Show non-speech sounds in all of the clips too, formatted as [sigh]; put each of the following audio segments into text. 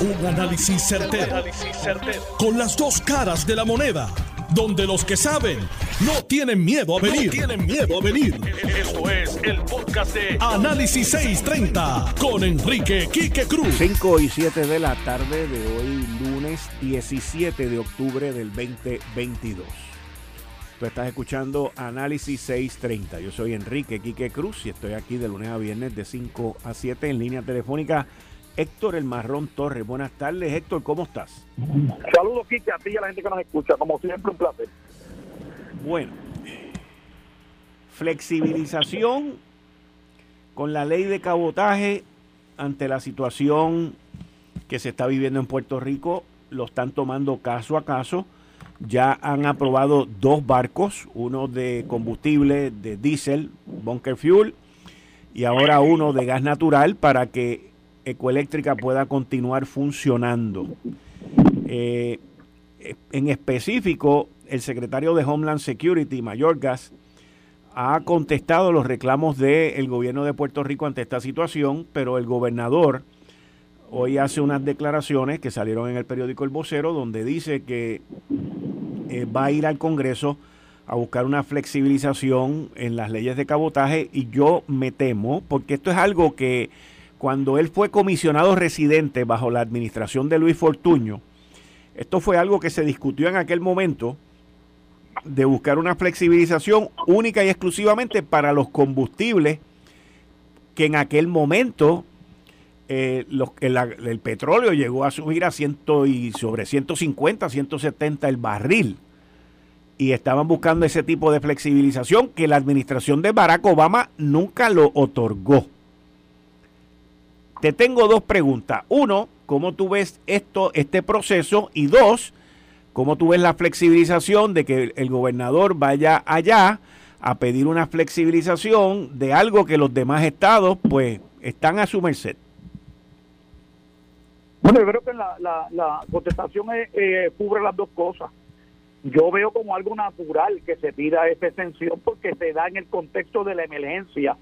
Un análisis certero, Con las dos caras de la moneda. Donde los que saben no tienen miedo a venir. tienen miedo a venir. Esto es el podcast de Análisis 630 con Enrique Quique Cruz. 5 y 7 de la tarde de hoy, lunes 17 de octubre del 2022. Tú estás escuchando Análisis 630. Yo soy Enrique Quique Cruz y estoy aquí de lunes a viernes de 5 a 7 en línea telefónica Héctor El Marrón Torres. Buenas tardes, Héctor, ¿cómo estás? Saludos, Kike, a ti y a la gente que nos escucha. Como siempre, un placer. Bueno, flexibilización con la ley de cabotaje ante la situación que se está viviendo en Puerto Rico, lo están tomando caso a caso. Ya han aprobado dos barcos, uno de combustible, de diésel, bunker fuel, y ahora uno de gas natural para que Ecoeléctrica pueda continuar funcionando. Eh, en específico, el secretario de Homeland Security, Mayorgas, ha contestado los reclamos del gobierno de Puerto Rico ante esta situación, pero el gobernador hoy hace unas declaraciones que salieron en el periódico El Vocero, donde dice que eh, va a ir al Congreso a buscar una flexibilización en las leyes de cabotaje y yo me temo, porque esto es algo que cuando él fue comisionado residente bajo la administración de Luis Fortuño, esto fue algo que se discutió en aquel momento de buscar una flexibilización única y exclusivamente para los combustibles que en aquel momento eh, el, petróleo llegó a subir a ciento y sobre 150, 170 el barril. Y estaban buscando ese tipo de flexibilización que la administración de Barack Obama nunca lo otorgó. Te tengo dos preguntas. Uno, ¿cómo tú ves esto, este proceso? Y dos, ¿cómo tú ves la flexibilización de que el gobernador vaya allá a pedir una flexibilización de algo que los demás estados pues están a su merced? Bueno, yo creo que la, la, contestación eh, cubre las dos cosas. Yo veo como algo natural que se pida esa extensión porque se da en el contexto de la emergencia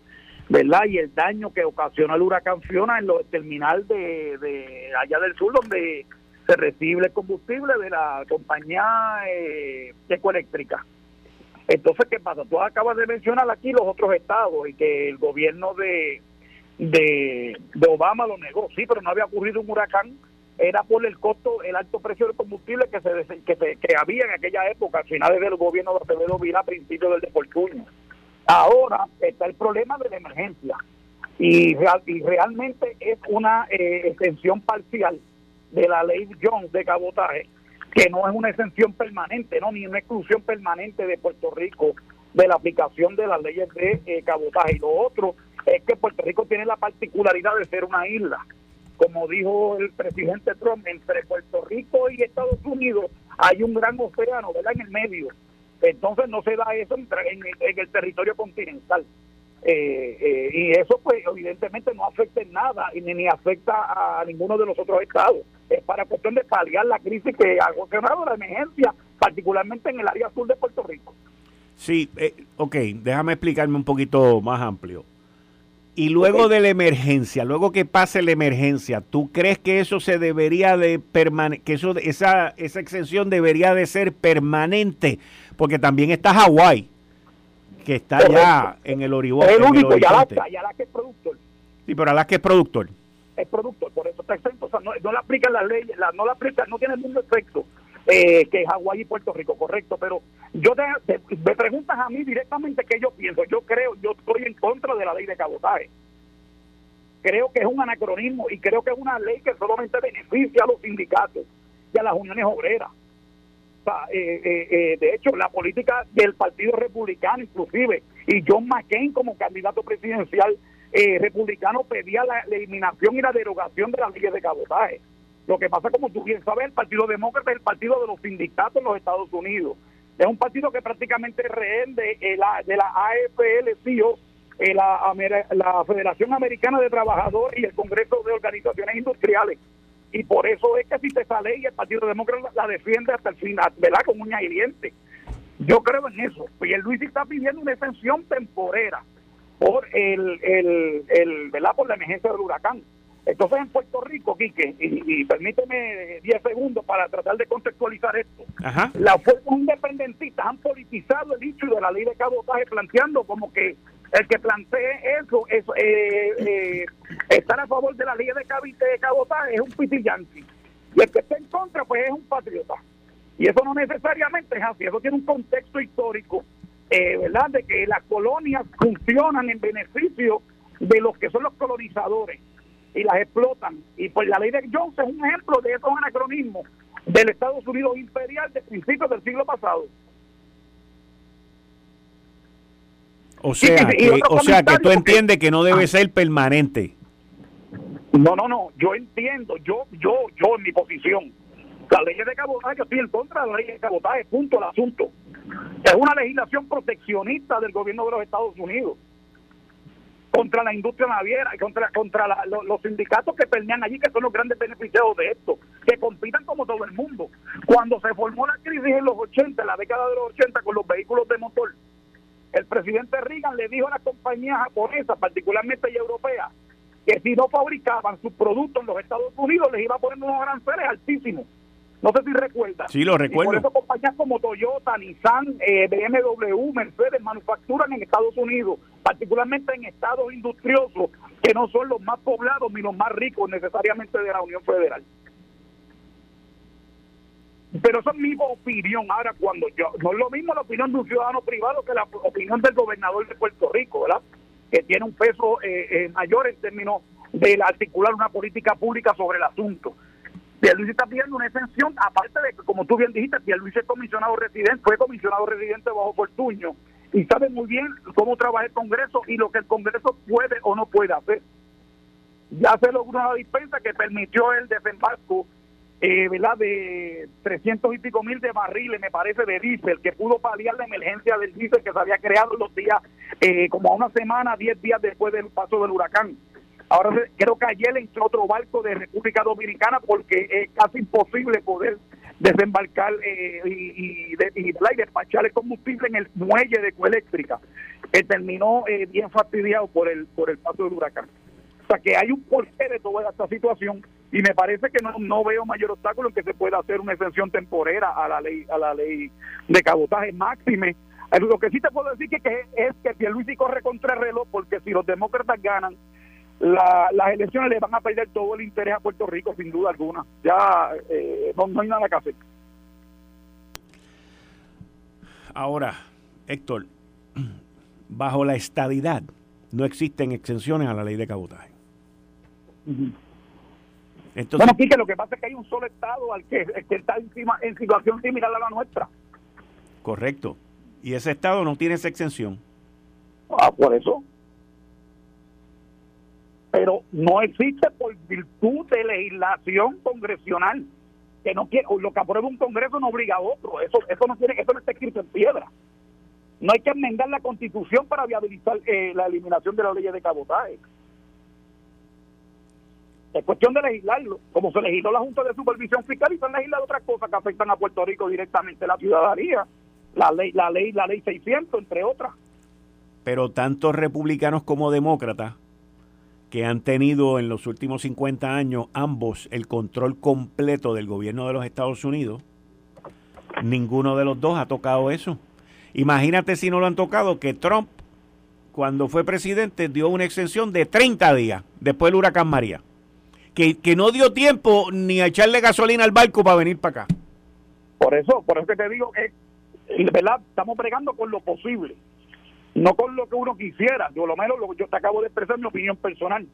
¿verdad? Y el daño que ocasiona el huracán Fiona en el terminal de, de allá del sur, donde se recibe el combustible de la compañía eh, ecoeléctrica. Entonces, ¿qué pasa? Tú acabas de mencionar aquí los otros estados y que el gobierno de, de, Obama lo negó. Sí, pero no había ocurrido un huracán. Era por el costo, el alto precio del combustible que se que, que había en aquella época, al final del gobierno de Acevedo Vila, a principios del de Ahora está el problema de la emergencia y, realmente es una eh, extensión parcial de la ley Jones de cabotaje, que no es una exención permanente, no ni una exclusión permanente de Puerto Rico de la aplicación de las leyes de eh, cabotaje. Y lo otro es que Puerto Rico tiene la particularidad de ser una isla. Como dijo el presidente Trump, entre Puerto Rico y Estados Unidos hay un gran océano, ¿verdad? En el medio entonces no se da eso en, el territorio continental. Eh, eh, y eso pues evidentemente no afecta en nada y ni, afecta a ninguno de los otros estados. Es para cuestión de paliar la crisis que ha ocasionado la emergencia, particularmente en el área sur de Puerto Rico. Sí, eh, ok, déjame explicarme un poquito más amplio. Y luego de la emergencia, luego que pase la emergencia, ¿tú crees que eso se debería de permanecer, que eso, esa, esa exención debería de ser permanente? Porque también está Hawái, que está ya en el Oribó. Es el único, y Alaska, y Alaska es productor. Sí, pero Alaska es productor. Es productor, por eso está exento. O sea, no, no le aplican las leyes, no le aplica, no tiene el mismo efecto eh, que Hawái y Puerto Rico, correcto. Pero yo te, me preguntas a mí directamente qué yo pienso. Yo creo, yo estoy en contra de la ley de cabotaje. Creo que es un anacronismo y creo que es una ley que solamente beneficia a los sindicatos y a las uniones obreras eh, eh, eh, de hecho, la política del Partido Republicano, inclusive, y John McCain como candidato presidencial republicano pedía la, eliminación y la derogación de las leyes de cabotaje. Lo que pasa, como tú bien sabes, el Partido Demócrata es el partido de los sindicatos en los Estados Unidos. Es un partido que prácticamente rehén de, la, AFL-CIO, la, la Federación Americana de Trabajadores y el Congreso de Organizaciones Industriales y por eso es que si esa ley el Partido Demócrata la defiende hasta el final, ¿verdad? Con uña y diente. Yo creo en eso. Y el Luis está pidiendo una extensión temporera por el, el, el ¿verdad? por la emergencia del huracán. Entonces en Puerto Rico, Quique, y, permíteme 10 segundos para tratar de contextualizar esto, las fuerzas independentistas han politizado el dicho de la ley de cabotaje planteando como que el que plantee eso, es eh, eh, estar a favor de la ley de cabotaje es un pitillanti. Y el que está en contra, pues es un patriota. Y eso no necesariamente es así, eso tiene un contexto histórico, eh, ¿verdad? De que las colonias funcionan en beneficio de los que son los colonizadores y las explotan. Y pues la ley de Jones es un ejemplo de esos anacronismos del Estados Unidos imperial de principios del siglo pasado. O sea, [laughs] que, o sea que tú entiendes que no debe ah. ser permanente. No, no, no, yo entiendo, yo, yo, yo en mi posición, la ley de cabotaje, yo estoy en contra de la ley de cabotaje, punto el asunto. Es una legislación proteccionista del gobierno de los Estados Unidos contra la industria naviera contra, contra los, sindicatos que permean allí, que son los grandes beneficiados de esto, que compitan como todo el mundo. Cuando se formó la crisis en los 80, en la década de los 80, con los vehículos de motor, el presidente Reagan le dijo a las compañías japonesas, particularmente y europeas, que si no fabricaban sus productos en los Estados Unidos les iba a poner unos aranceles altísimos. No sé si recuerda. Sí, lo recuerdo. por eso compañías como Toyota, Nissan, eh, BMW, Mercedes manufacturan en Estados Unidos, particularmente en estados industriosos que no son los más poblados ni los más ricos necesariamente de la Unión Federal. Pero eso es mi opinión. Ahora, cuando yo, no es lo mismo la opinión de un ciudadano privado que la opinión del gobernador de Puerto Rico, ¿verdad? Que tiene un peso eh, eh, mayor en términos de articular una política pública sobre el asunto. Pierluisi está pidiendo una exención, aparte de que, como tú bien dijiste, Pierluisi es comisionado residente, fue comisionado residente bajo Fortuño y sabe muy bien cómo trabaja el Congreso y lo que el Congreso puede o no puede hacer. Ya se logró una dispensa que permitió el desembarco eh, ¿verdad? de 300 y pico mil de barriles, me parece, de diésel, que pudo paliar la emergencia del diésel que se había creado en los días, eh, como a una semana, 10 días después del paso del huracán. Ahora creo que ayer entró otro barco de República Dominicana porque es casi imposible poder desembarcar eh, y, y, despachar el combustible en el muelle de Coeléctrica, que terminó eh, bien fastidiado por el, por el paso del huracán. O sea que hay un porqué de toda esta situación y me parece que no, no veo mayor obstáculo en que se pueda hacer una exención temporera a la ley a la ley de cabotaje máxime. Lo que sí te puedo decir que, que es que Pierluisi corre contra el porque si los demócratas ganan las elecciones le van a perder todo el interés a Puerto Rico, sin duda alguna. Ya eh, no, hay nada que hacer. Ahora, Héctor, bajo la estadidad no existen exenciones a la ley de cabotaje. Entonces, bueno, Quique, lo que pasa es que hay un solo estado al que, que está encima, en situación similar a la nuestra. Correcto. Y ese estado no tiene esa exención. Ah, por eso pero no existe por virtud de legislación congresional que no quiere lo que aprueba un congreso no obliga a otro. Eso eso no tiene eso no está escrito en piedra. No hay que enmendar la constitución para viabilizar eh, la eliminación de la ley de cabotaje. Es cuestión de legislarlo. Como se legisló la Junta de Supervisión Fiscal y se han legislado otras cosas que afectan a Puerto Rico directamente la ciudadanía la ley la ley la ley 600 entre otras. Pero tanto republicanos como demócratas que han tenido en los últimos 50 años ambos el control completo del gobierno de los Estados Unidos, ninguno de los dos ha tocado eso. Imagínate si no lo han tocado, que Trump, cuando fue presidente, dio una extensión de 30 días después del huracán María. Que, que no dio tiempo ni a echarle gasolina al barco para venir para acá. Por eso, por eso que te digo, que ¿verdad? estamos bregando con lo posible no con lo que uno quisiera, yo lo menos lo, yo te acabo de expresar mi opinión personal,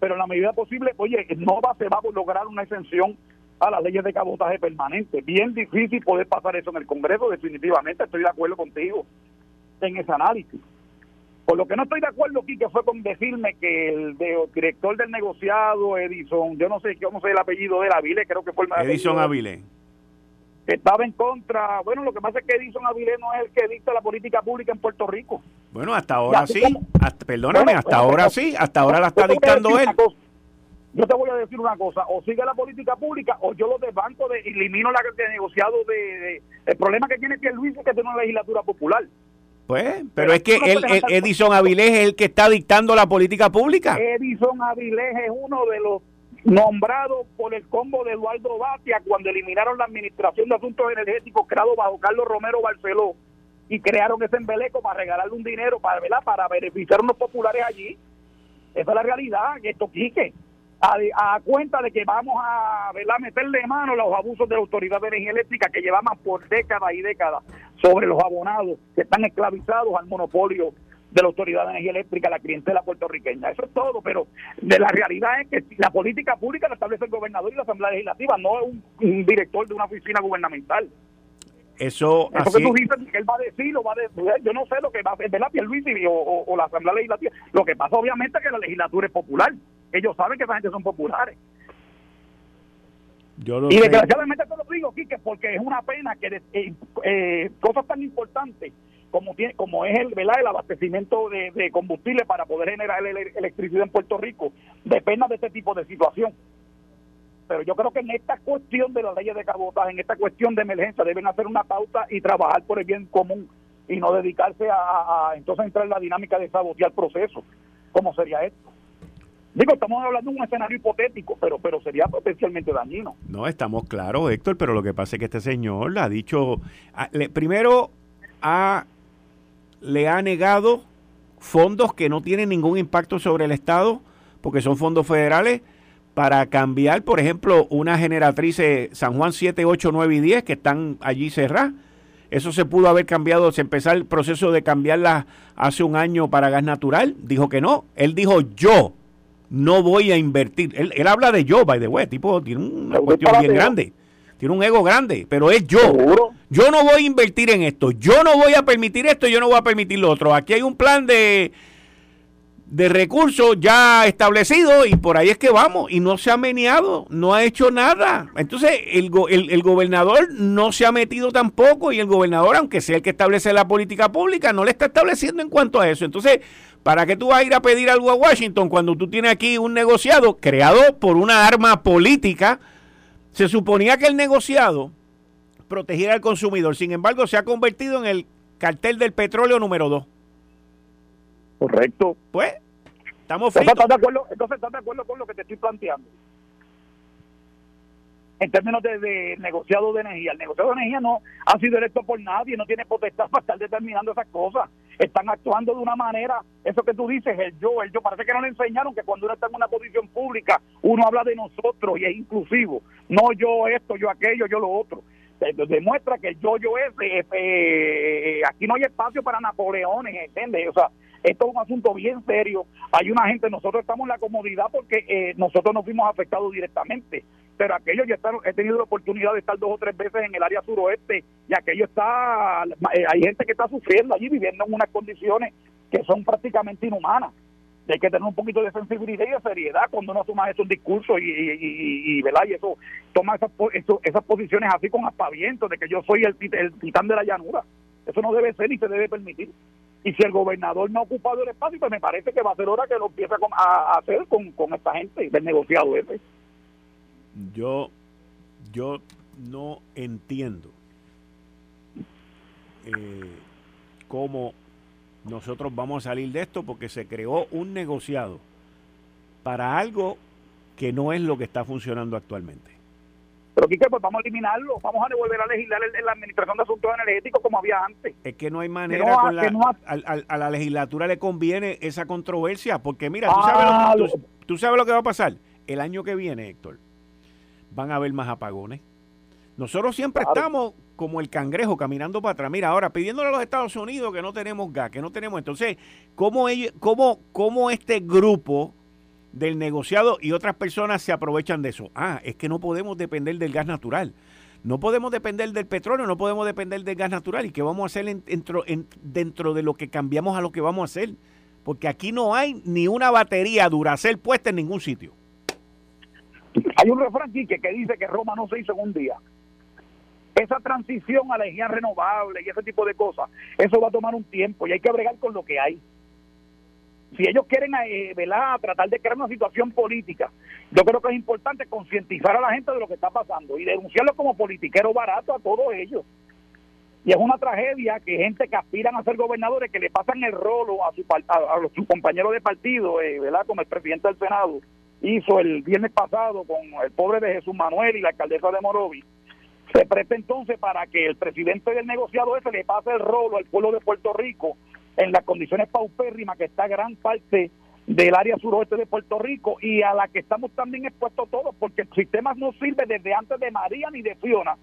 pero en la medida posible, oye, no va, se va a lograr una exención a las leyes de cabotaje permanente. Bien difícil poder pasar eso en el Congreso, definitivamente estoy de acuerdo contigo en ese análisis. Por lo que no estoy de acuerdo aquí, que fue con decirme que el, director del negociado, Edison, yo no sé cómo sé el apellido de él, Avile, creo que fue el Edison Avile estaba en contra. Bueno, lo que pasa es que Edison Avilés no es el que dicta la política pública en Puerto Rico. Bueno, hasta ahora sí. perdóname, hasta ahora sí. Hasta ahora la está dictando él. Yo te voy a decir una cosa, o sigue la política pública o yo lo desbanco, de, elimino la de negociado de, El problema que tiene que Luis es que tiene una legislatura popular. Pues, pero, es que él, Edison Avilés es el que está dictando la política pública. Edison Avilés es uno de los nombrado por el combo de Eduardo Batia cuando eliminaron la Administración de Asuntos Energéticos creado bajo Carlos Romero Barceló y crearon ese embeleco para regalarle un dinero para, ¿verdad? para beneficiar a unos populares allí. Esa es la realidad, que esto quique. A, cuenta de que vamos a ¿verdad? meterle mano a los abusos de la Autoridad de Energía Eléctrica que llevamos por décadas y décadas sobre los abonados que están esclavizados al monopolio de la Autoridad de Energía Eléctrica, la clientela puertorriqueña. Eso es todo, pero de la realidad es que la política pública la establece el gobernador y la Asamblea Legislativa, no un, director de una oficina gubernamental. Eso, Eso que tú dices que él va a decir, va a decir, yo no sé lo que va a hacer, ¿verdad? Pierluisi o, o, o la Asamblea Legislativa. Lo que pasa obviamente es que la legislatura es popular. Ellos saben que esa gente son populares. Yo y desgraciadamente te lo digo, Quique, porque es una pena que eh, eh, cosas tan importantes como tiene como es el ¿verdad? el abastecimiento de, combustible para poder generar electricidad en Puerto Rico dependa de este tipo de situación pero yo creo que en esta cuestión de las leyes de cabotaje en esta cuestión de emergencia deben hacer una pauta y trabajar por el bien común y no dedicarse a, entonces entrar en la dinámica de sabotear el proceso como sería esto Digo, estamos hablando de un escenario hipotético, pero pero sería potencialmente dañino. No, estamos claros, Héctor, pero lo que pasa es que este señor ha dicho, primero ha le ha negado fondos que no tienen ningún impacto sobre el Estado, porque son fondos federales, para cambiar, por ejemplo, una generatriz San Juan 7, 8, 9 y 10 que están allí cerradas. Eso se pudo haber cambiado, se empezó el proceso de cambiarlas hace un año para gas natural. Dijo que no. Él dijo yo no voy a invertir. Él, él habla de yo, by the way. Tipo, tiene una cuestión bien grande tiene un ego grande, pero es yo. Yo no voy a invertir en esto, yo no voy a permitir esto, yo no voy a permitir lo otro. Aquí hay un plan de, de recursos ya establecido y por ahí es que vamos. Y no se ha meneado, no ha hecho nada. Entonces el, el, gobernador no se ha metido tampoco y el gobernador, aunque sea el que establece la política pública, no le está estableciendo en cuanto a eso. Entonces, ¿para qué tú vas a ir a pedir algo a Washington cuando tú tienes aquí un negociado creado por una arma política? Se suponía que el negociado protegiera al consumidor, sin embargo se ha convertido en el cartel del petróleo número dos. Correcto. Pues, estamos fritos. ¿Estás de acuerdo, entonces, ¿estás de acuerdo con lo que te estoy planteando? En términos de, negociado de energía. El negociado de energía no ha sido electo por nadie, no tiene potestad para estar determinando esas cosas. Están actuando de una manera, eso que tú dices, el yo, el yo, parece que no le enseñaron que cuando uno está en una posición pública, uno habla de nosotros y es inclusivo. No yo esto, yo aquello, yo lo otro demuestra que el yo-yo es, eh, eh, aquí no hay espacio para Napoleones, ¿entiendes? O sea, esto es un asunto bien serio. Hay una gente, nosotros estamos en la comodidad porque eh, nosotros no fuimos afectados directamente, pero aquello yo he tenido la oportunidad de estar dos o tres veces en el área suroeste y aquello está, hay gente que está sufriendo allí, viviendo en unas condiciones que son prácticamente inhumanas hay que tener un poquito de sensibilidad y de seriedad cuando uno toma esos discursos y, y, y, y eso toma esas, esas posiciones así con aspavientos de que yo soy el, el titán de la llanura. Eso no debe ser ni se debe permitir. Y si el gobernador no ha ocupado el espacio, pues me parece que va a ser hora que lo empiece a, hacer con, esta gente del negociado ese. Yo, yo no entiendo eh, cómo nosotros vamos a salir de esto porque se creó un negociado para algo que no es lo que está funcionando actualmente. Pero Quique, pues vamos a eliminarlo, vamos a devolver a legislar en la Administración de Asuntos Energéticos como había antes. Es que no hay manera, a, la legislatura le conviene esa controversia, porque mira, tú, sabes lo, ah, tú sabes lo que va a pasar. El año que viene, Héctor, van a haber más apagones nosotros siempre estamos como el cangrejo caminando para atrás. Mira, ahora pidiéndole a los Estados Unidos que no tenemos gas, que no tenemos. Entonces, ¿cómo, ellos, cómo, cómo este grupo del negociado y otras personas se aprovechan de eso? Ah, es que no podemos depender del gas natural. No podemos depender del petróleo, no podemos depender del gas natural. ¿Y qué vamos a hacer dentro, dentro de lo que cambiamos a lo que vamos a hacer? Porque aquí no hay ni una batería Duracell puesta en ningún sitio. Hay un refrán que, que dice que Roma no se hizo en un día esa transición a la energía renovable y ese tipo de cosas, eso va a tomar un tiempo y hay que bregar con lo que hay. Si ellos quieren eh, tratar de crear una situación política, yo creo que es importante concientizar a la gente de lo que está pasando y denunciarlo como politiquero barato a todos ellos. Y es una tragedia que gente que aspiran a ser gobernadores, que le pasan el rolo a su, a, sus compañeros de partido, eh, ¿verdad? Como el presidente del Senado, hizo el viernes pasado con el pobre de Jesús Manuel y la alcaldesa de Morovi, se presta entonces para que el presidente del negociado ese le pase el rolo al pueblo de Puerto Rico en las condiciones paupérrimas que está gran parte del área suroeste de Puerto Rico y a la que estamos también expuestos todos, porque el sistema no sirve desde antes de María ni de Fiona,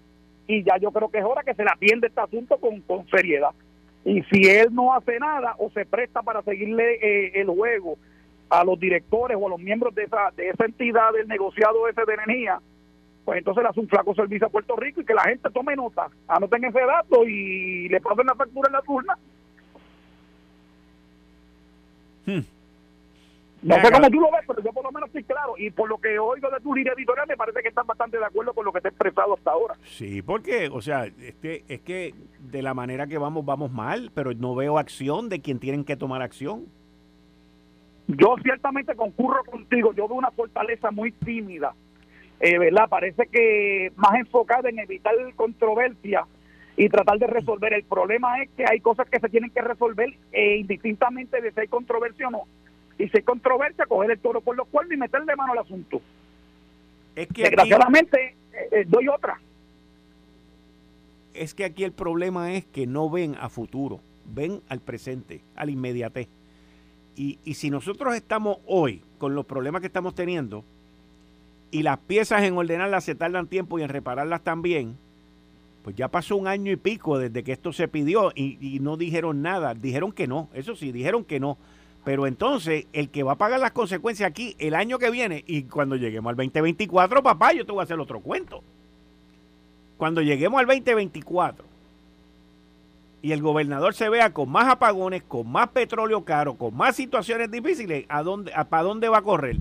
y ya yo creo que es hora que se le atiende este asunto con, con seriedad. Y si él no hace nada o se presta para seguirle eh, el juego a los directores o a los miembros de esa, de esa entidad del negociado ese de energía, pues entonces le hace un flaco servicio a Puerto Rico y que la gente tome nota, anoten ese dato y le pasen la factura en la turna. Hmm. No sé cómo tú lo ves, pero yo por lo menos estoy claro. Y por lo que oigo de tu línea editorial, me parece que estás bastante de acuerdo con lo que te he expresado hasta ahora. Sí, porque, o sea, este, es que de la manera que vamos, vamos mal, pero no veo acción de quien tienen que tomar acción. Yo ciertamente concurro contigo. Yo veo una fortaleza muy tímida, eh, ¿verdad? Parece que más enfocada en evitar controversia y tratar de resolver. El problema es que hay cosas que se tienen que resolver e indistintamente de si hay controversia o no y si hay controversia, coger el toro por los cuernos y meterle mano al asunto. Es que Desgraciadamente, eh, eh, doy otra. Es que aquí el problema es que no ven a futuro, ven al presente, al inmediate. Y, y si nosotros estamos hoy con los problemas que estamos teniendo y las piezas en ordenarlas se tardan tiempo y en repararlas también, pues ya pasó un año y pico desde que esto se pidió y, no dijeron nada. Dijeron que no, eso sí, dijeron que no pero entonces, el que va a pagar las consecuencias aquí el año que viene, y cuando lleguemos al 2024, papá, yo te voy a hacer otro cuento. Cuando lleguemos al 2024 y el gobernador se vea con más apagones, con más petróleo caro, con más situaciones difíciles, ¿a dónde, a, ¿para dónde va a correr?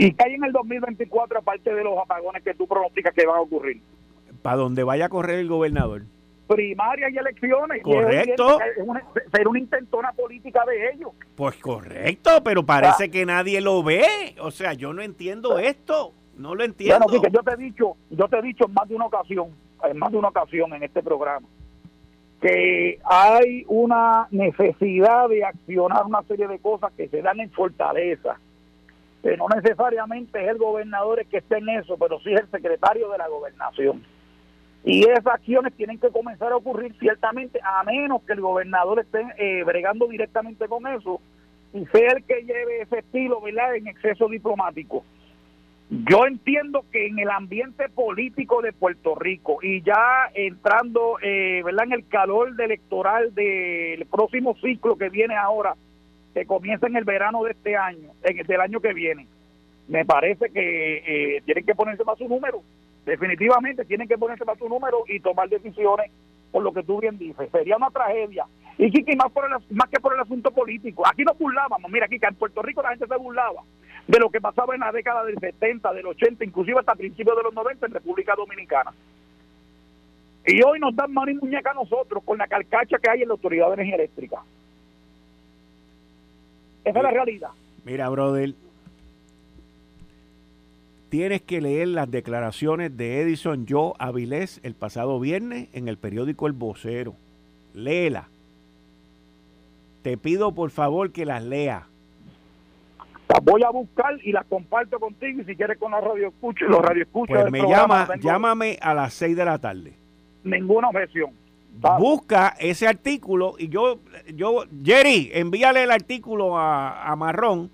¿Y qué hay en el 2024 aparte de los apagones que tú pronosticas que van a ocurrir? Para dónde vaya a correr el gobernador primarias y elecciones. Correcto. es una, ser una intentona política de ellos. Pues correcto, pero parece que nadie lo ve. O sea, yo no entiendo esto. No lo entiendo. Bueno, yo te he dicho, yo te he dicho en más de una ocasión, en más de una ocasión en este programa, que hay una necesidad de accionar una serie de cosas que se dan en fortaleza. Que no necesariamente es el gobernador el que esté en eso, pero sí es el secretario de la gobernación. Y esas acciones tienen que comenzar a ocurrir ciertamente, a menos que el gobernador esté eh, bregando directamente con eso y sea el que lleve ese estilo, ¿verdad?, en exceso diplomático. Yo entiendo que en el ambiente político de Puerto Rico y ya entrando, eh, ¿verdad?, en el calor electoral del próximo ciclo que viene ahora, que comienza en el verano de este año, en, del año que viene, me parece que eh, tienen que ponerse más su número definitivamente tienen que ponerse para su número y tomar decisiones por lo que tú bien dices. Sería una tragedia. Y Kiki, más, por el, más que por el asunto político. Aquí nos burlábamos. Mira, aquí en Puerto Rico la gente se burlaba de lo que pasaba en la década del 70, del 80, inclusive hasta principios de los 90 en República Dominicana. Y hoy nos dan mano y muñeca a nosotros con la carcacha que hay en la Autoridad de Energía Eléctrica. Esa es la realidad. Mira, brother, tienes que leer las declaraciones de Edison Joe Avilés el pasado viernes en el periódico El Vocero. Léela. Te pido por favor que las lea. Las voy a buscar y las comparto contigo y si quieres con la radio escucha, los radio escucha. Pues me llama, llámame a las 6 de la tarde. Ninguna objeción. Busca ese artículo y yo, yo, Jerry, envíale el artículo a, a Marrón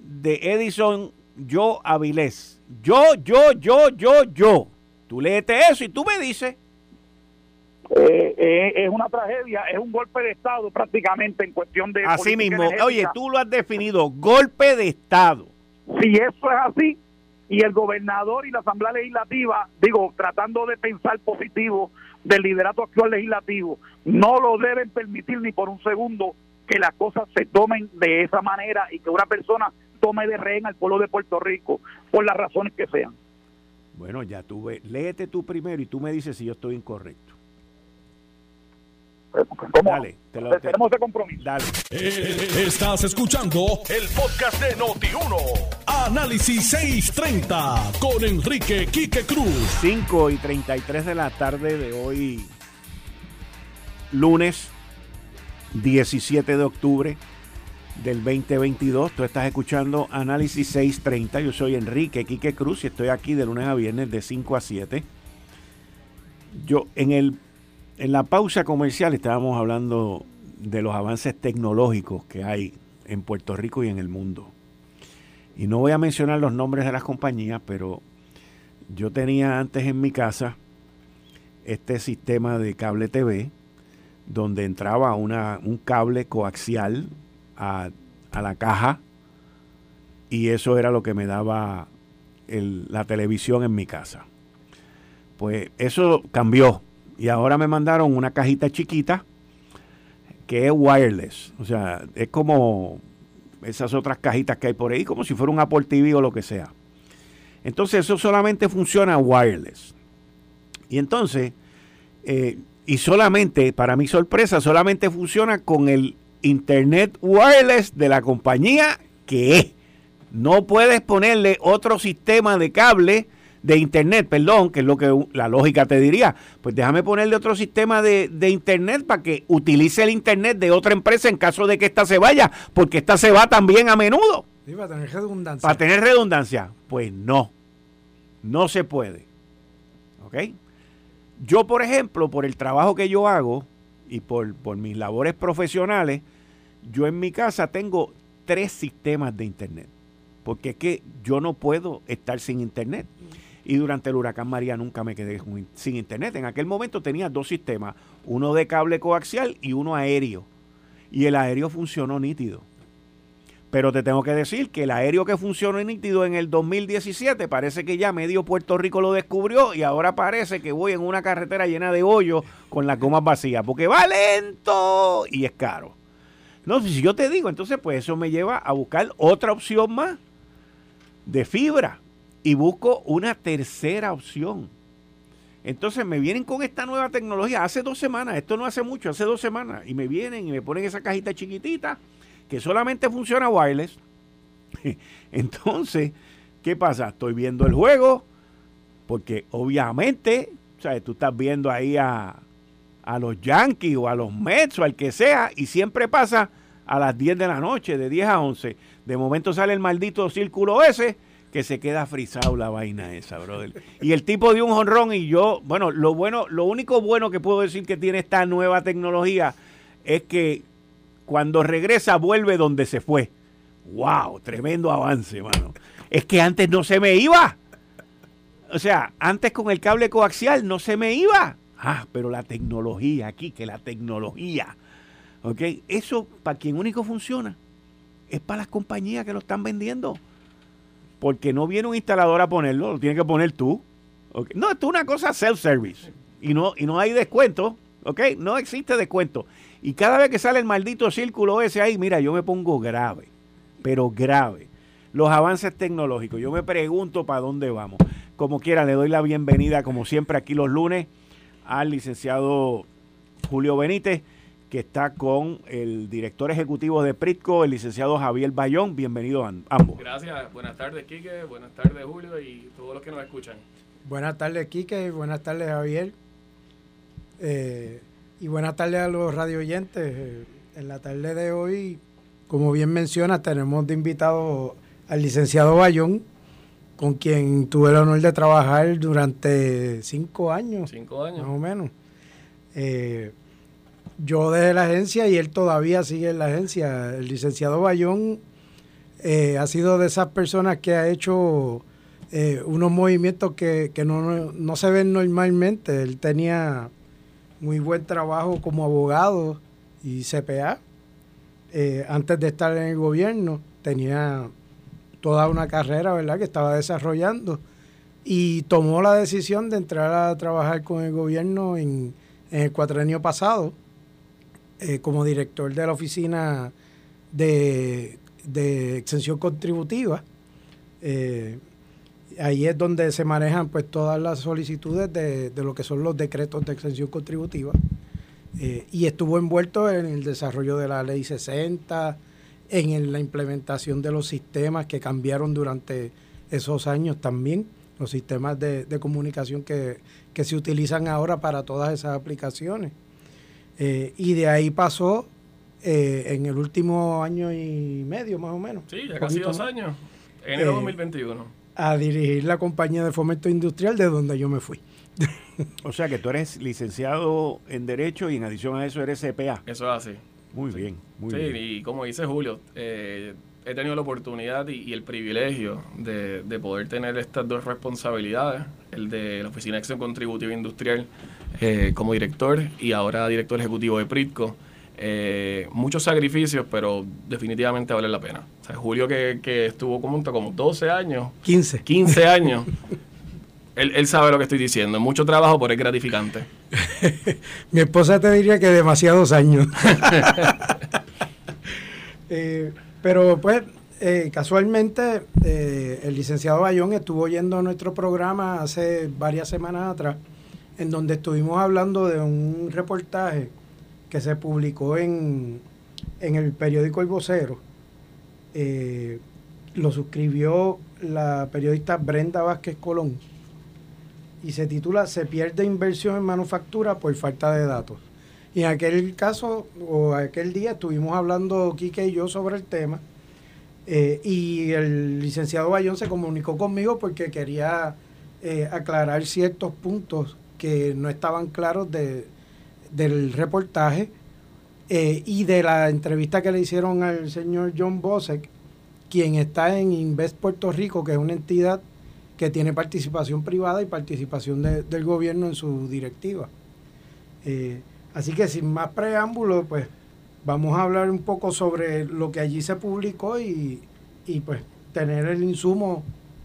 de Edison yo Avilés. Yo, yo, yo, yo, yo. Tú léete eso y tú me dices. Eh, eh, es una tragedia, es un golpe de Estado prácticamente en cuestión de... Así mismo, oye, tú lo has definido, golpe de Estado. Si eso es así, y el gobernador y la Asamblea Legislativa, digo, tratando de pensar positivo del liderato actual legislativo, no lo deben permitir ni por un segundo que las cosas se tomen de esa manera y que una persona tome de rehén al pueblo de Puerto Rico por las razones que sean. Bueno, ya tuve, léete tú primero y tú me dices si yo estoy incorrecto. ¿Cómo? Dale, te lo, tenemos ese compromiso. Dale. Eh, estás escuchando el podcast de Noti1. Análisis 630 con Enrique Quique Cruz. 5 y 33 de la tarde de hoy, lunes 17 de octubre del 2022. Tú estás escuchando Análisis 630. Yo soy Enrique Quique Cruz y estoy aquí de lunes a viernes de 5 a 7. Yo en el en la pausa comercial estábamos hablando de los avances tecnológicos que hay en Puerto Rico y en el mundo. Y no voy a mencionar los nombres de las compañías, pero yo tenía antes en mi casa este sistema de cable TV donde entraba un cable coaxial a, la caja y eso era lo que me daba la televisión en mi casa. Pues eso cambió y ahora me mandaron una cajita chiquita que es wireless. O sea, es como esas otras cajitas que hay por ahí, como si fuera un Apple TV o lo que sea. Entonces eso solamente funciona wireless. Y entonces, eh, y solamente, para mi sorpresa, solamente funciona con el Internet wireless de la compañía que es. No puedes ponerle otro sistema de cable de internet, perdón, que es lo que la lógica te diría. Pues déjame ponerle otro sistema de, internet para que utilice el internet de otra empresa en caso de que ésta se vaya, porque esta se va también a menudo. Sí, para tener redundancia. Para tener redundancia. Pues no, no se puede. ¿Ok? Yo, por ejemplo, por el trabajo que yo hago y por, por mis labores profesionales, yo en mi casa tengo tres sistemas de internet. Porque es que yo no puedo estar sin internet. Y durante el huracán María nunca me quedé sin internet. En aquel momento tenía dos sistemas, uno de cable coaxial y uno aéreo. Y el aéreo funcionó nítido. Pero te tengo que decir que el aéreo que funcionó nítido en el 2017 parece que ya medio Puerto Rico lo descubrió y ahora parece que voy en una carretera llena de hoyos con las gomas vacías porque va lento y es caro. No, si yo te digo, entonces pues eso me lleva a buscar otra opción más de fibra y busco una tercera opción. Entonces me vienen con esta nueva tecnología hace dos semanas, esto no hace mucho, hace dos semanas, y me vienen y me ponen esa cajita chiquitita que solamente funciona wireless. [laughs] Entonces, ¿qué pasa? Estoy viendo el juego, porque obviamente, ¿sabes? tú estás viendo ahí a, a los Yankees o a los Mets o al que sea, y siempre pasa a las 10 de la noche, de 10 a 11. De momento sale el maldito círculo ese que se queda frisado la vaina esa, brother. Y el tipo dio un honrón y yo, bueno, lo bueno, lo único bueno que puedo decir que tiene esta nueva tecnología es que cuando regresa vuelve donde se fue. ¡Wow! Tremendo avance, mano. Es que antes no se me iba. O sea, antes con el cable coaxial no se me iba. Ah, pero la tecnología aquí, que la tecnología. ¿Ok? Eso, para quien único funciona, es para las compañías que lo están vendiendo porque no viene un instalador a ponerlo, lo tienes que poner tú. No, esto es una cosa self-service y no, y no hay descuento, ¿ok? No existe descuento. Y cada vez que sale el maldito círculo ese ahí, mira, yo me pongo grave, pero grave. Los avances tecnológicos, yo me pregunto para dónde vamos. Como quiera, le doy la bienvenida, como siempre, aquí los lunes al licenciado Julio Benítez que está con el director ejecutivo de Pritco, el licenciado Javier Bayón. Bienvenidos ambos. Gracias. Buenas tardes, Quique. Buenas tardes, Julio, y todos los que nos escuchan. Buenas tardes, Quique. Buenas tardes, Javier. Eh, y buenas tardes a los radio oyentes. Eh, en la tarde de hoy, como bien menciona, tenemos de invitado al licenciado Bayón, con quien tuve el honor de trabajar durante cinco años. Cinco años. Más o menos. Eh, yo dejé la agencia y él todavía sigue en la agencia. El licenciado Bayón eh, ha sido de esas personas que ha hecho eh, unos movimientos que, no, se ven normalmente. Él tenía muy buen trabajo como abogado y CPA. Eh, antes de estar en el gobierno tenía toda una carrera, ¿verdad?, que estaba desarrollando y tomó la decisión de entrar a trabajar con el gobierno en, en el cuatrenio pasado eh, como director de la oficina de, extensión contributiva. Eh, ahí es donde se manejan pues todas las solicitudes de, lo que son los decretos de extensión contributiva. Eh, y estuvo envuelto en el desarrollo de la ley 60, en la implementación de los sistemas que cambiaron durante esos años también, los sistemas de, comunicación que, que se utilizan ahora para todas esas aplicaciones. Eh, y de ahí pasó eh, en el último año y medio más o menos. Sí, ya casi dos años, enero de 2021. A dirigir la compañía de fomento industrial de donde yo me fui. [laughs] o sea que tú eres licenciado en Derecho y en adición a eso eres CPA. Eso es así. Muy bien, muy sí, bien. y como dice Julio, eh, he tenido la oportunidad y, el privilegio de, poder tener estas dos responsabilidades, el de la Oficina de Acción Contributiva Industrial eh, como director y ahora director ejecutivo de Pritco. Eh, muchos sacrificios, pero definitivamente vale la pena. O sea, Julio que, estuvo como, como 12 años. 15. 15 [laughs] años. él, él, sabe lo que estoy diciendo. Mucho trabajo, pero es gratificante. [laughs] Mi esposa te diría que demasiados años. [laughs] Eh, pero pues eh, casualmente eh, el licenciado Bayón estuvo oyendo nuestro programa hace varias semanas atrás, en donde estuvimos hablando de un reportaje que se publicó en, en el periódico El Vocero. Eh, lo suscribió la periodista Brenda Vázquez Colón y se titula Se pierde inversión en manufactura por falta de datos. Y en aquel caso, o aquel día, estuvimos hablando Quique y yo sobre el tema. Eh, y el licenciado Bayón se comunicó conmigo porque quería eh, aclarar ciertos puntos que no estaban claros de, del reportaje eh, y de la entrevista que le hicieron al señor John Bosek, quien está en Invest Puerto Rico, que es una entidad que tiene participación privada y participación del gobierno en su directiva. Así que sin más preámbulos, pues vamos a hablar un poco sobre lo que allí se publicó y, pues tener el insumo,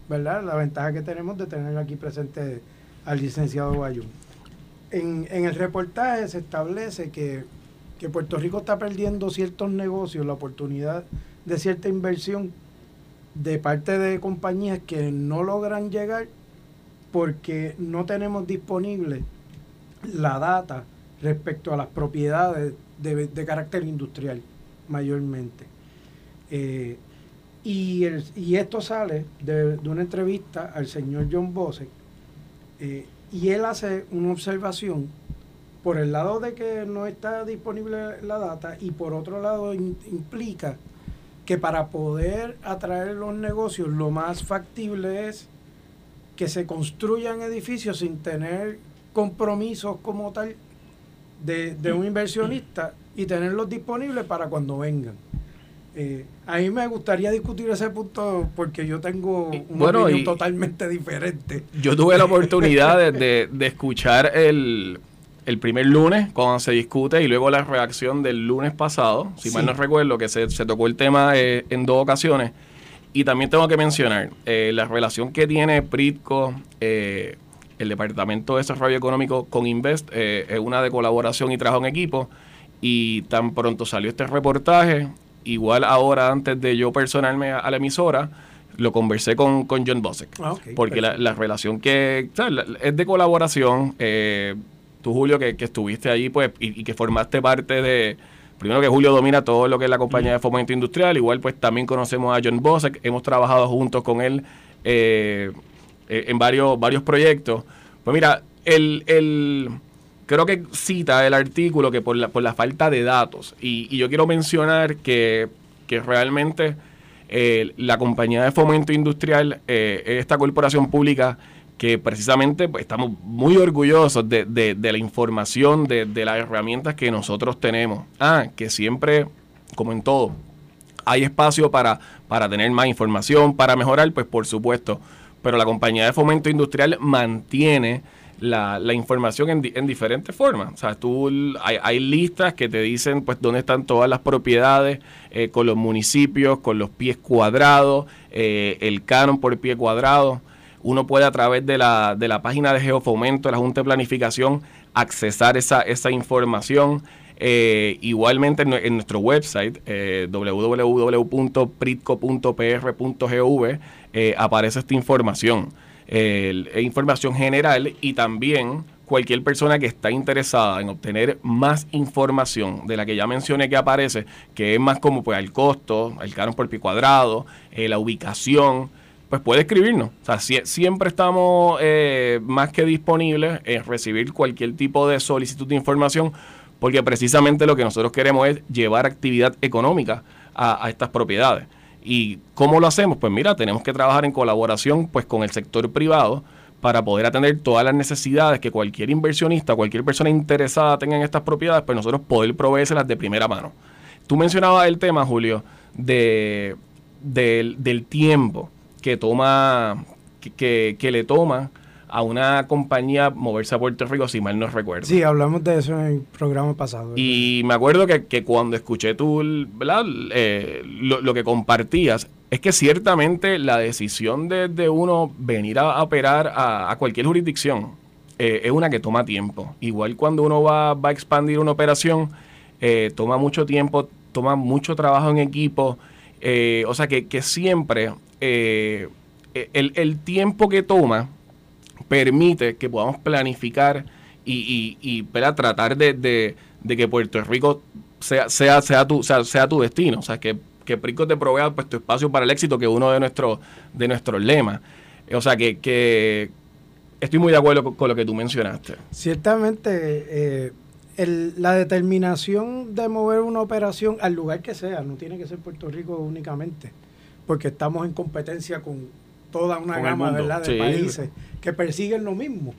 ¿verdad? La ventaja que tenemos de tener aquí presente al licenciado Bayún. En, en el reportaje se establece que, que Puerto Rico está perdiendo ciertos negocios, la oportunidad de cierta inversión de parte de compañías que no logran llegar porque no tenemos disponible la data respecto a las propiedades de, carácter industrial mayormente. Eh, y, y, esto sale de, una entrevista al señor John Bosek eh, y él hace una observación por el lado de que no está disponible la data y por otro lado implica que para poder atraer los negocios lo más factible es que se construyan edificios sin tener compromisos como tal de, un inversionista y tenerlos disponibles para cuando vengan. Eh, a mí me gustaría discutir ese punto porque yo tengo una opinión totalmente diferente. Yo tuve la oportunidad de, escuchar el, primer lunes cuando se discute y luego la reacción del lunes pasado, si mal no recuerdo, que se, tocó el tema eh, en dos ocasiones. Y también tengo que mencionar eh, la relación que tiene Pritco, eh, el Departamento de Desarrollo Económico con Invest eh, es una de colaboración y trabajo en equipo. Y tan pronto salió este reportaje, igual ahora antes de yo personalmente a la emisora, lo conversé con, con John Bosek. Ah, porque la, relación que es de colaboración. Eh, tú, Julio, que, estuviste allí pues, y, que formaste parte de. Primero que Julio domina todo lo que es la compañía de fomento industrial. Igual, pues también conocemos a John Bosek. Hemos trabajado juntos con él. Eh, eh, en varios, varios proyectos. Pues mira, el, creo que cita el artículo que por la, por la falta de datos, y, yo quiero mencionar que, realmente eh, la compañía de fomento industrial eh, es esta corporación pública que precisamente pues, estamos muy orgullosos de, de, la información, de, de, las herramientas que nosotros tenemos. Ah, que siempre, como en todo, hay espacio para, para tener más información, para mejorar, pues por supuesto pero la compañía de fomento industrial mantiene la, información en, diferentes formas. O sea, tú, hay, listas que te dicen pues dónde están todas las propiedades, eh, con los municipios, con los pies cuadrados, eh, el canon por pie cuadrado. Uno puede a través de la, de la página de Geofomento, de la Junta de Planificación, accesar esa, esa información. Eh, igualmente en, nuestro website eh, www.pritco.pr.gv eh, aparece esta información. Información general y también cualquier persona que está interesada en obtener más información de la que ya mencioné que aparece, que es más como pues el costo, el canon por pie cuadrado, la ubicación, pues puede escribirnos. O sea, siempre estamos más que disponibles en recibir cualquier tipo de solicitud de información porque precisamente lo que nosotros queremos es llevar actividad económica a, estas propiedades. ¿Y cómo lo hacemos? Pues mira, tenemos que trabajar en colaboración pues con el sector privado para poder atender todas las necesidades que cualquier inversionista, cualquier persona interesada tenga en estas propiedades, pues nosotros poder proveérselas de primera mano. Tú mencionabas el tema, Julio, de, del, tiempo que toma, que, que le toma a una compañía moverse a Puerto Rico, si mal no recuerdo. Sí, hablamos de eso en el programa pasado. Y me acuerdo que, cuando escuché tú, ¿verdad? Eh, lo, que compartías, es que ciertamente la decisión de, uno venir a operar a, cualquier jurisdicción eh, es una que toma tiempo. Igual cuando uno va, a expandir una operación, eh, toma mucho tiempo, toma mucho trabajo en equipo. o sea que, que siempre el, el tiempo que toma permite que podamos planificar y, y, tratar de, que Puerto Rico sea, sea, sea, tu, sea, tu destino. O sea, que, que Rico te provea pues, tu espacio para el éxito, que es uno de, nuestros de nuestros lemas. O sea, que, que estoy muy de acuerdo con, lo que tú mencionaste. Ciertamente, eh, la determinación de mover una operación al lugar que sea, no tiene que ser Puerto Rico únicamente, porque estamos en competencia con toda una gama ¿verdad? de países que persiguen lo mismo.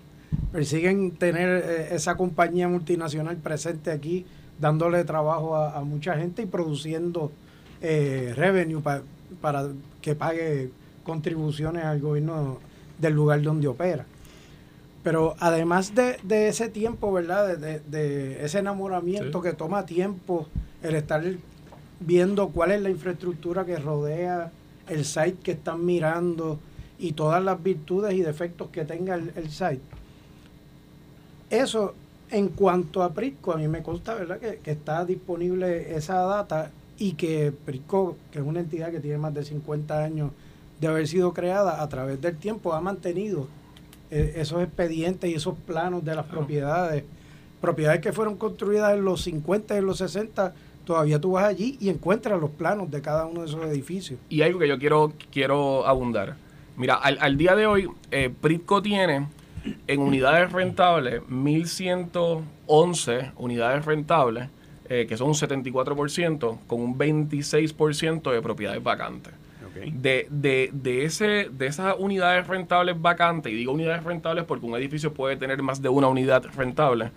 Persiguen tener eh, esa compañía multinacional presente aquí, dándole trabajo a, mucha gente y produciendo eh, revenue para que pague contribuciones al gobierno del lugar donde opera. Pero además de, ese tiempo, ¿verdad? De, ese enamoramiento que toma tiempo, el estar viendo cuál es la infraestructura que rodea el site que están mirando y todas las virtudes y defectos que tenga el, site. Eso, en cuanto a Prisco, a mí me consta, ¿verdad?, que, está disponible esa data y que Prisco, que es una entidad que tiene más de 50 años de haber sido creada, a través del tiempo ha mantenido eh, esos expedientes y esos planos de las propiedades. Propiedades que fueron construidas en los 50 y en los 60 todavía tú vas allí y encuentras los planos de cada uno de esos edificios. Y algo que yo quiero, quiero abundar. Mira, al, día de hoy, eh, Pritco tiene en unidades rentables 1.111 unidades rentables, eh, que son un 74%, con un 26% de propiedades vacantes. De, de, de, ese, de esas unidades rentables vacantes, y digo unidades rentables porque un edificio puede tener más de una unidad rentable,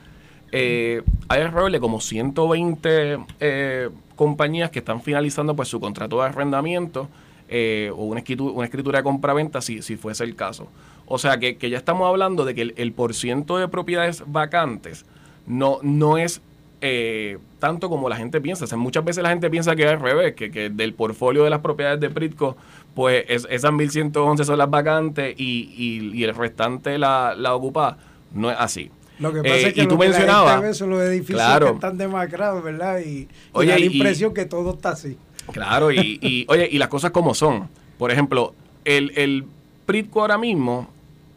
eh, hay alrededor de como 120 eh, compañías que están finalizando pues su contrato de arrendamiento eh, o una escritura, una escritura de compraventa si, si fuese el caso. O sea que, ya estamos hablando de que el, el porciento de propiedades vacantes no, no es tanto como la gente piensa. O sea, muchas veces la gente piensa que es al revés, que, del portfolio de las propiedades de Pritco, pues esas 1111 son las vacantes y, y, el restante la, la ocupa. No es así. Lo que pasa es que, y tú mencionabas, los edificios que están demacrados, ¿verdad? Y, oye, da la impresión que todo está así. Claro, y, oye, y las cosas como son. Por ejemplo, el, el Pritco ahora mismo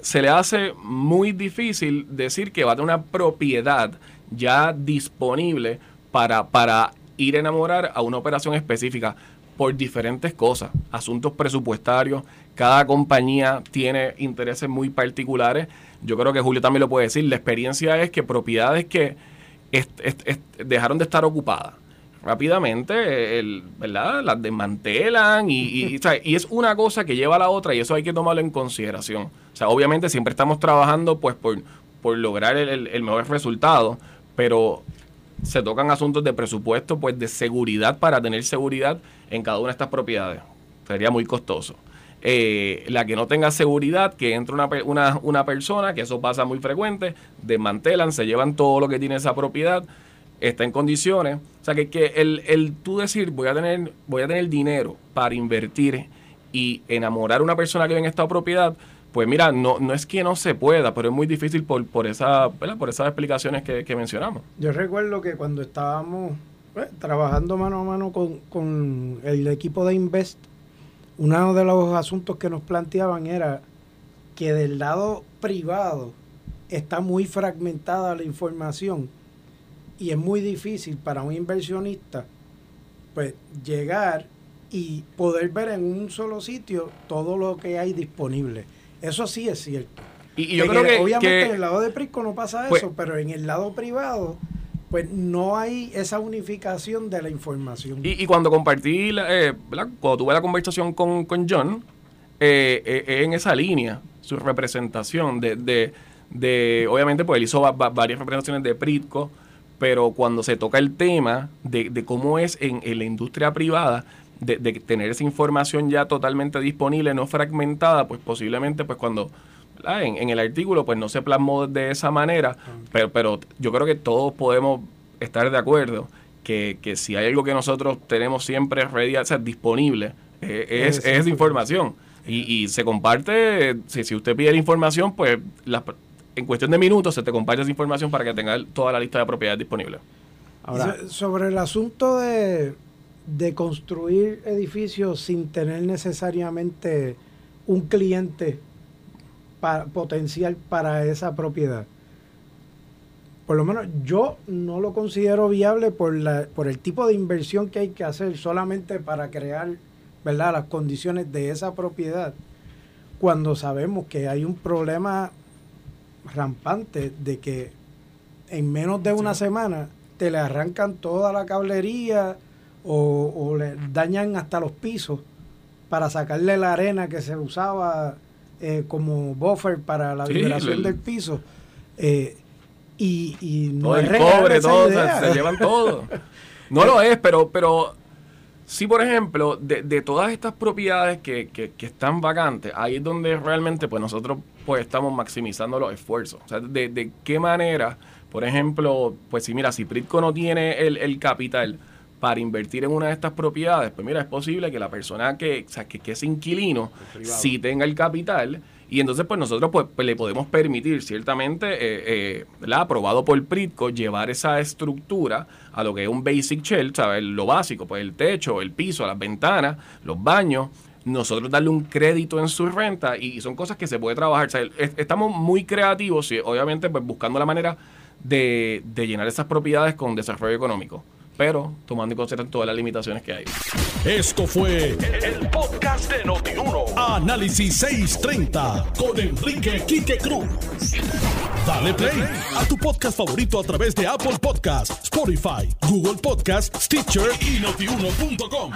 se le hace muy difícil decir que va a tener una propiedad ya disponible para, para ir a enamorar a una operación específica por diferentes cosas, asuntos presupuestarios, cada compañía tiene intereses muy particulares. Yo creo que Julio también lo puede decir, la experiencia es que propiedades que dejaron de estar ocupadas rápidamente, el, ¿verdad? Las desmantelan y, es una cosa que lleva a la otra y eso hay que tomarlo en consideración. O sea, obviamente siempre estamos trabajando pues por, lograr el, el mejor resultado, pero se tocan asuntos de presupuesto, pues de seguridad para tener seguridad en cada una de estas propiedades. Sería muy costoso. Eh, la que no tenga seguridad, que entre una, una, una, persona, que eso pasa muy frecuente, desmantelan, se llevan todo lo que tiene esa propiedad, está en condiciones. O sea, que, que el, el tú decir, voy a, tener, voy a tener dinero para invertir y enamorar a una persona que vive en esta propiedad, pues mira, no, no es que no se pueda, pero es muy difícil por, por, esa, por esas explicaciones que, que mencionamos. Yo recuerdo que cuando estábamos pues, trabajando mano a mano con, con el equipo de Invest, uno de los asuntos que nos planteaban era que del lado privado está muy fragmentada la información y es muy difícil para un inversionista pues llegar y poder ver en un solo sitio todo lo que hay disponible. Eso sí es cierto. Y, yo creo que, obviamente en el lado de Prisco no pasa pues eso, pero en el lado privado pues no hay esa unificación de la información. Y, cuando compartí, eh, cuando tuve la conversación con, John, eh, eh, en esa línea, su representación de, de, obviamente, pues él hizo varias representaciones de Pritco, pero cuando se toca el tema de, de cómo es en, en, la industria privada, de, de, tener esa información ya totalmente disponible, no fragmentada, pues posiblemente, pues cuando en, el artículo pues no se plasmó de esa manera, pero, pero yo creo que todos podemos estar de acuerdo que, si hay algo que nosotros tenemos siempre ready, o sea, disponible, eh, es, es, información. Y, y, se comparte, si, si usted pide la información, pues en cuestión de minutos se te comparte esa información para que tenga toda la lista de propiedades disponible. Ahora, sobre el asunto de, de construir edificios sin tener necesariamente un cliente potencial para esa propiedad. Por lo menos yo no lo considero viable por, la, por el tipo de inversión que hay que hacer solamente para crear ¿verdad? las condiciones de esa propiedad, cuando sabemos que hay un problema rampante de que en menos de una semana te le arrancan toda la cablería o, o le dañan hasta los pisos para sacarle la arena que se usaba eh, como buffer para la vibración del piso. Eh, y, y no el cobre, todo, se, llevan [laughs] todo. No lo es, pero, pero sí, por ejemplo, de, de todas estas propiedades que, que, que, están vacantes, ahí es donde realmente pues nosotros pues estamos maximizando los esfuerzos. O sea, de, de qué manera, por ejemplo, pues si mira, si Pritco no tiene el, el capital, para invertir en una de estas propiedades, pues mira, es posible que la persona que, o sea, que, que es inquilino sí tenga el capital y entonces pues nosotros pues, pues le podemos permitir ciertamente, eh, eh, aprobado por Pritco, llevar esa estructura a lo que es un basic shell, ¿sabes? Lo básico, pues el techo, el piso, las ventanas, los baños, nosotros darle un crédito en su renta y son cosas que se puede trabajar. O sea, estamos muy creativos y obviamente pues buscando la manera de, de llenar esas propiedades con desarrollo económico pero tomando en consideración todas las limitaciones que hay. Esto fue el, podcast de Notiuno. Análisis 630 con Enrique Quique Cruz. Dale play a tu podcast favorito a través de Apple Podcasts, Spotify, Google Podcasts, Stitcher y notiuno.com.